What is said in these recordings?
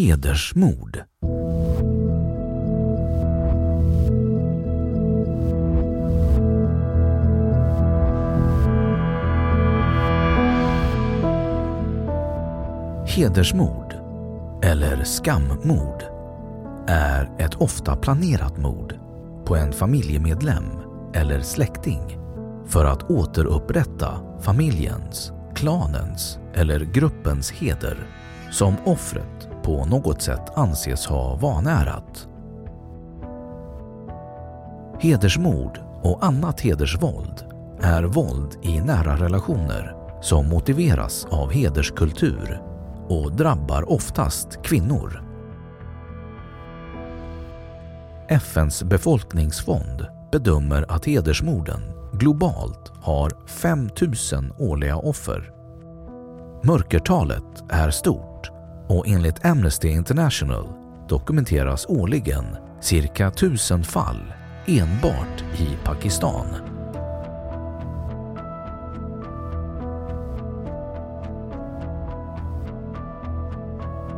Hedersmord. Hedersmord, eller skammord, är ett ofta planerat mord på en familjemedlem eller släkting för att återupprätta familjens, klanens eller gruppens heder som offret på något sätt anses ha vanärat. Hedersmord och annat hedersvåld är våld i nära relationer som motiveras av hederskultur och drabbar oftast kvinnor. FNs befolkningsfond bedömer att hedersmorden globalt har 5 000 årliga offer. Mörkertalet är stort och enligt Amnesty International dokumenteras årligen cirka 1000 fall enbart i Pakistan.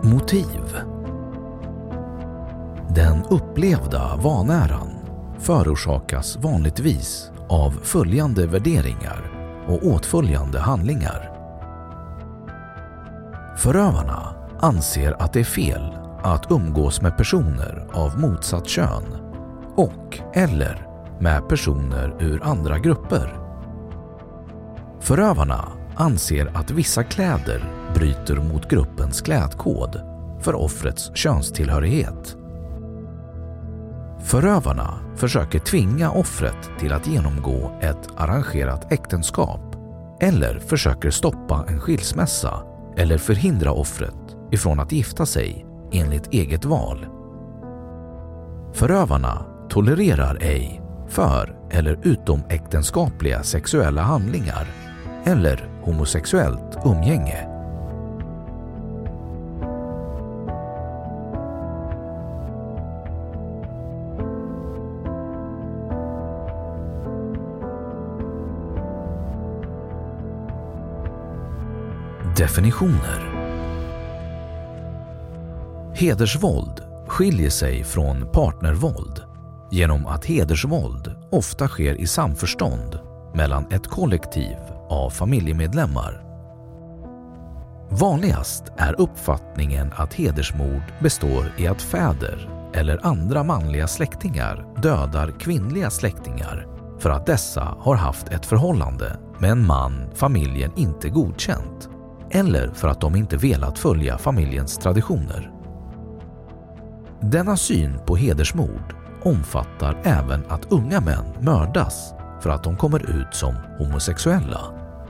Motiv Den upplevda vanäran förorsakas vanligtvis av följande värderingar och åtföljande handlingar. Förövarna anser att det är fel att umgås med personer av motsatt kön och eller med personer ur andra grupper. Förövarna anser att vissa kläder bryter mot gruppens klädkod för offrets könstillhörighet. Förövarna försöker tvinga offret till att genomgå ett arrangerat äktenskap eller försöker stoppa en skilsmässa eller förhindra offret ifrån att gifta sig enligt eget val. Förövarna tolererar ej för eller utomäktenskapliga sexuella handlingar eller homosexuellt umgänge. Definitioner Hedersvåld skiljer sig från partnervåld genom att hedersvåld ofta sker i samförstånd mellan ett kollektiv av familjemedlemmar. Vanligast är uppfattningen att hedersmord består i att fäder eller andra manliga släktingar dödar kvinnliga släktingar för att dessa har haft ett förhållande med en man familjen inte godkänt eller för att de inte velat följa familjens traditioner. Denna syn på hedersmord omfattar även att unga män mördas för att de kommer ut som homosexuella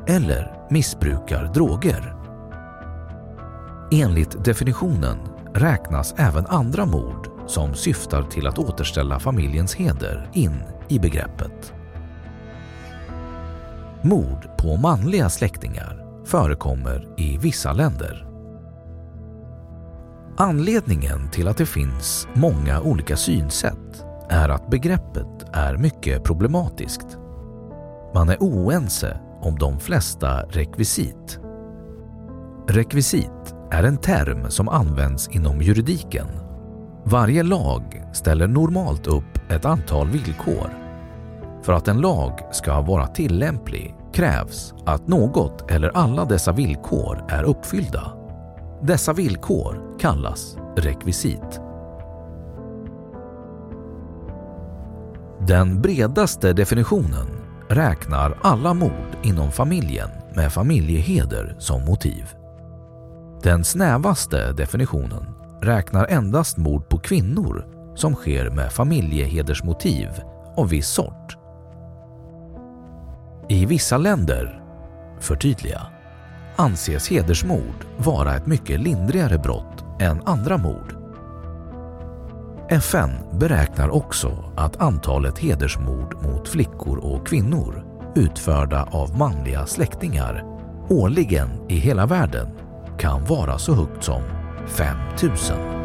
eller missbrukar droger. Enligt definitionen räknas även andra mord som syftar till att återställa familjens heder in i begreppet. Mord på manliga släktingar förekommer i vissa länder. Anledningen till att det finns många olika synsätt är att begreppet är mycket problematiskt. Man är oense om de flesta rekvisit. Rekvisit är en term som används inom juridiken. Varje lag ställer normalt upp ett antal villkor. För att en lag ska vara tillämplig krävs att något eller alla dessa villkor är uppfyllda. Dessa villkor kallas rekvisit. Den bredaste definitionen räknar alla mord inom familjen med familjeheder som motiv. Den snävaste definitionen räknar endast mord på kvinnor som sker med familjehedersmotiv av viss sort. I vissa länder, förtydliga, anses hedersmord vara ett mycket lindrigare brott än andra mord. FN beräknar också att antalet hedersmord mot flickor och kvinnor utförda av manliga släktingar årligen i hela världen kan vara så högt som 5000. 000.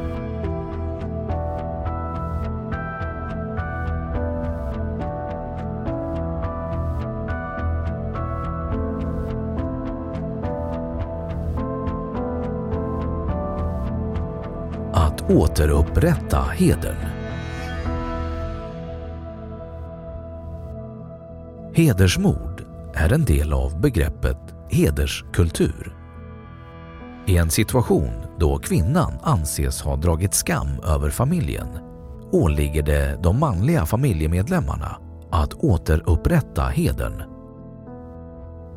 Återupprätta hedern. Hedersmord är en del av begreppet hederskultur. I en situation då kvinnan anses ha dragit skam över familjen åligger det de manliga familjemedlemmarna att återupprätta hedern.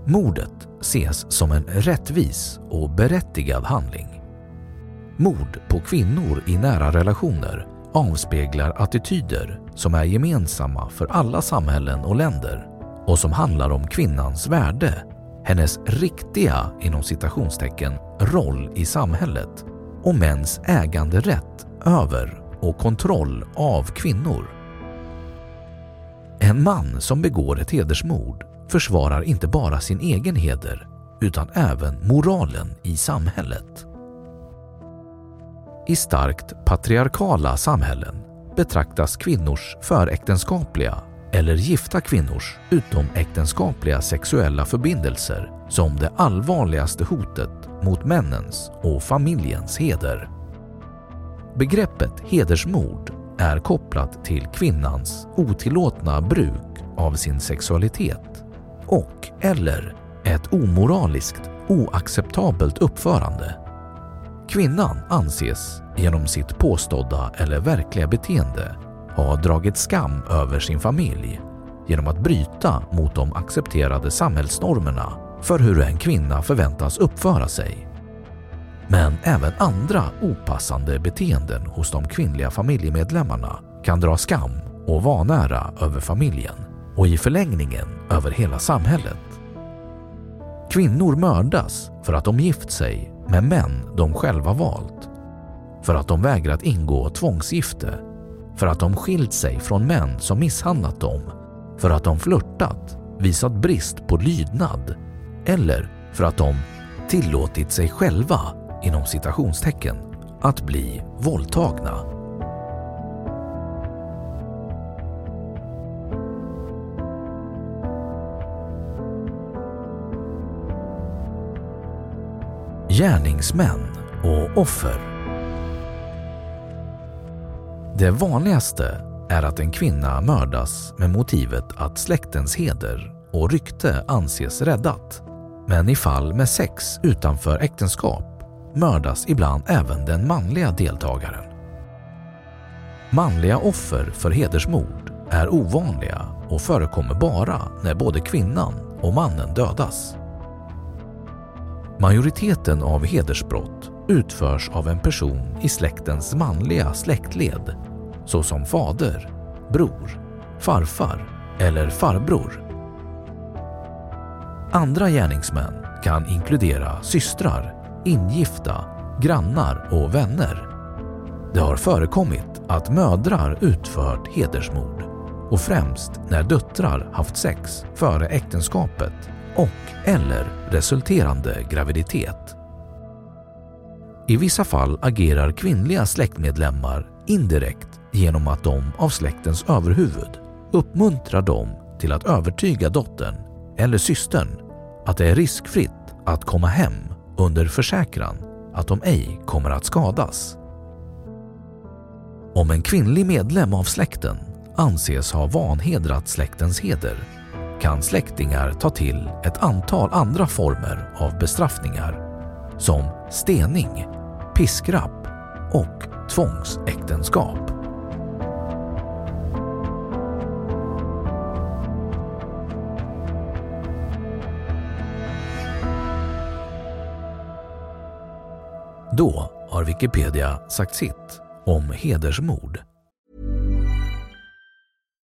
Mordet ses som en rättvis och berättigad handling. Mord på kvinnor i nära relationer avspeglar attityder som är gemensamma för alla samhällen och länder och som handlar om kvinnans värde, hennes riktiga inom citationstecken roll i samhället och mäns äganderätt över och kontroll av kvinnor. En man som begår ett hedersmord försvarar inte bara sin egen heder utan även moralen i samhället. I starkt patriarkala samhällen betraktas kvinnors föräktenskapliga eller gifta kvinnors utomäktenskapliga sexuella förbindelser som det allvarligaste hotet mot männens och familjens heder. Begreppet hedersmord är kopplat till kvinnans otillåtna bruk av sin sexualitet och eller ett omoraliskt, oacceptabelt uppförande. Kvinnan anses genom sitt påstådda eller verkliga beteende ha dragit skam över sin familj genom att bryta mot de accepterade samhällsnormerna för hur en kvinna förväntas uppföra sig. Men även andra opassande beteenden hos de kvinnliga familjemedlemmarna kan dra skam och vanära över familjen och i förlängningen över hela samhället. Kvinnor mördas för att de gift sig med män de själva valt, för att de vägrat ingå tvångsgifte, för att de skilt sig från män som misshandlat dem, för att de flörtat, visat brist på lydnad. Eller för att de tillåtit sig själva, inom citationstecken, att bli våldtagna. Gärningsmän och offer Det vanligaste är att en kvinna mördas med motivet att släktens heder och rykte anses räddat. Men i fall med sex utanför äktenskap mördas ibland även den manliga deltagaren. Manliga offer för hedersmord är ovanliga och förekommer bara när både kvinnan och mannen dödas. Majoriteten av hedersbrott utförs av en person i släktens manliga släktled såsom fader, bror, farfar eller farbror. Andra gärningsmän kan inkludera systrar, ingifta, grannar och vänner. Det har förekommit att mödrar utfört hedersmord och främst när döttrar haft sex före äktenskapet och eller resulterande graviditet. I vissa fall agerar kvinnliga släktmedlemmar indirekt genom att de av släktens överhuvud uppmuntrar dem till att övertyga dottern eller systern att det är riskfritt att komma hem under försäkran att de ej kommer att skadas. Om en kvinnlig medlem av släkten anses ha vanhedrat släktens heder kan släktingar ta till ett antal andra former av bestraffningar som stening, piskrapp och tvångsäktenskap. Då har Wikipedia sagt sitt om hedersmord.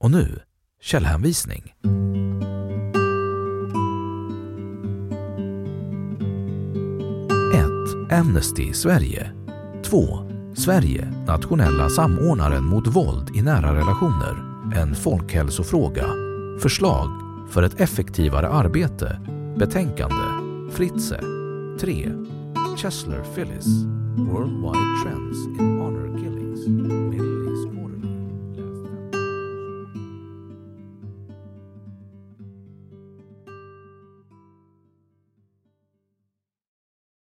Och nu källhänvisning. Amnesty Sverige 2. Sverige, nationella samordnaren mot våld i nära relationer. En folkhälsofråga. Förslag för ett effektivare arbete. Betänkande. Fritze. 3. Chesler Phyllis. Worldwide Trends in Honor Killings.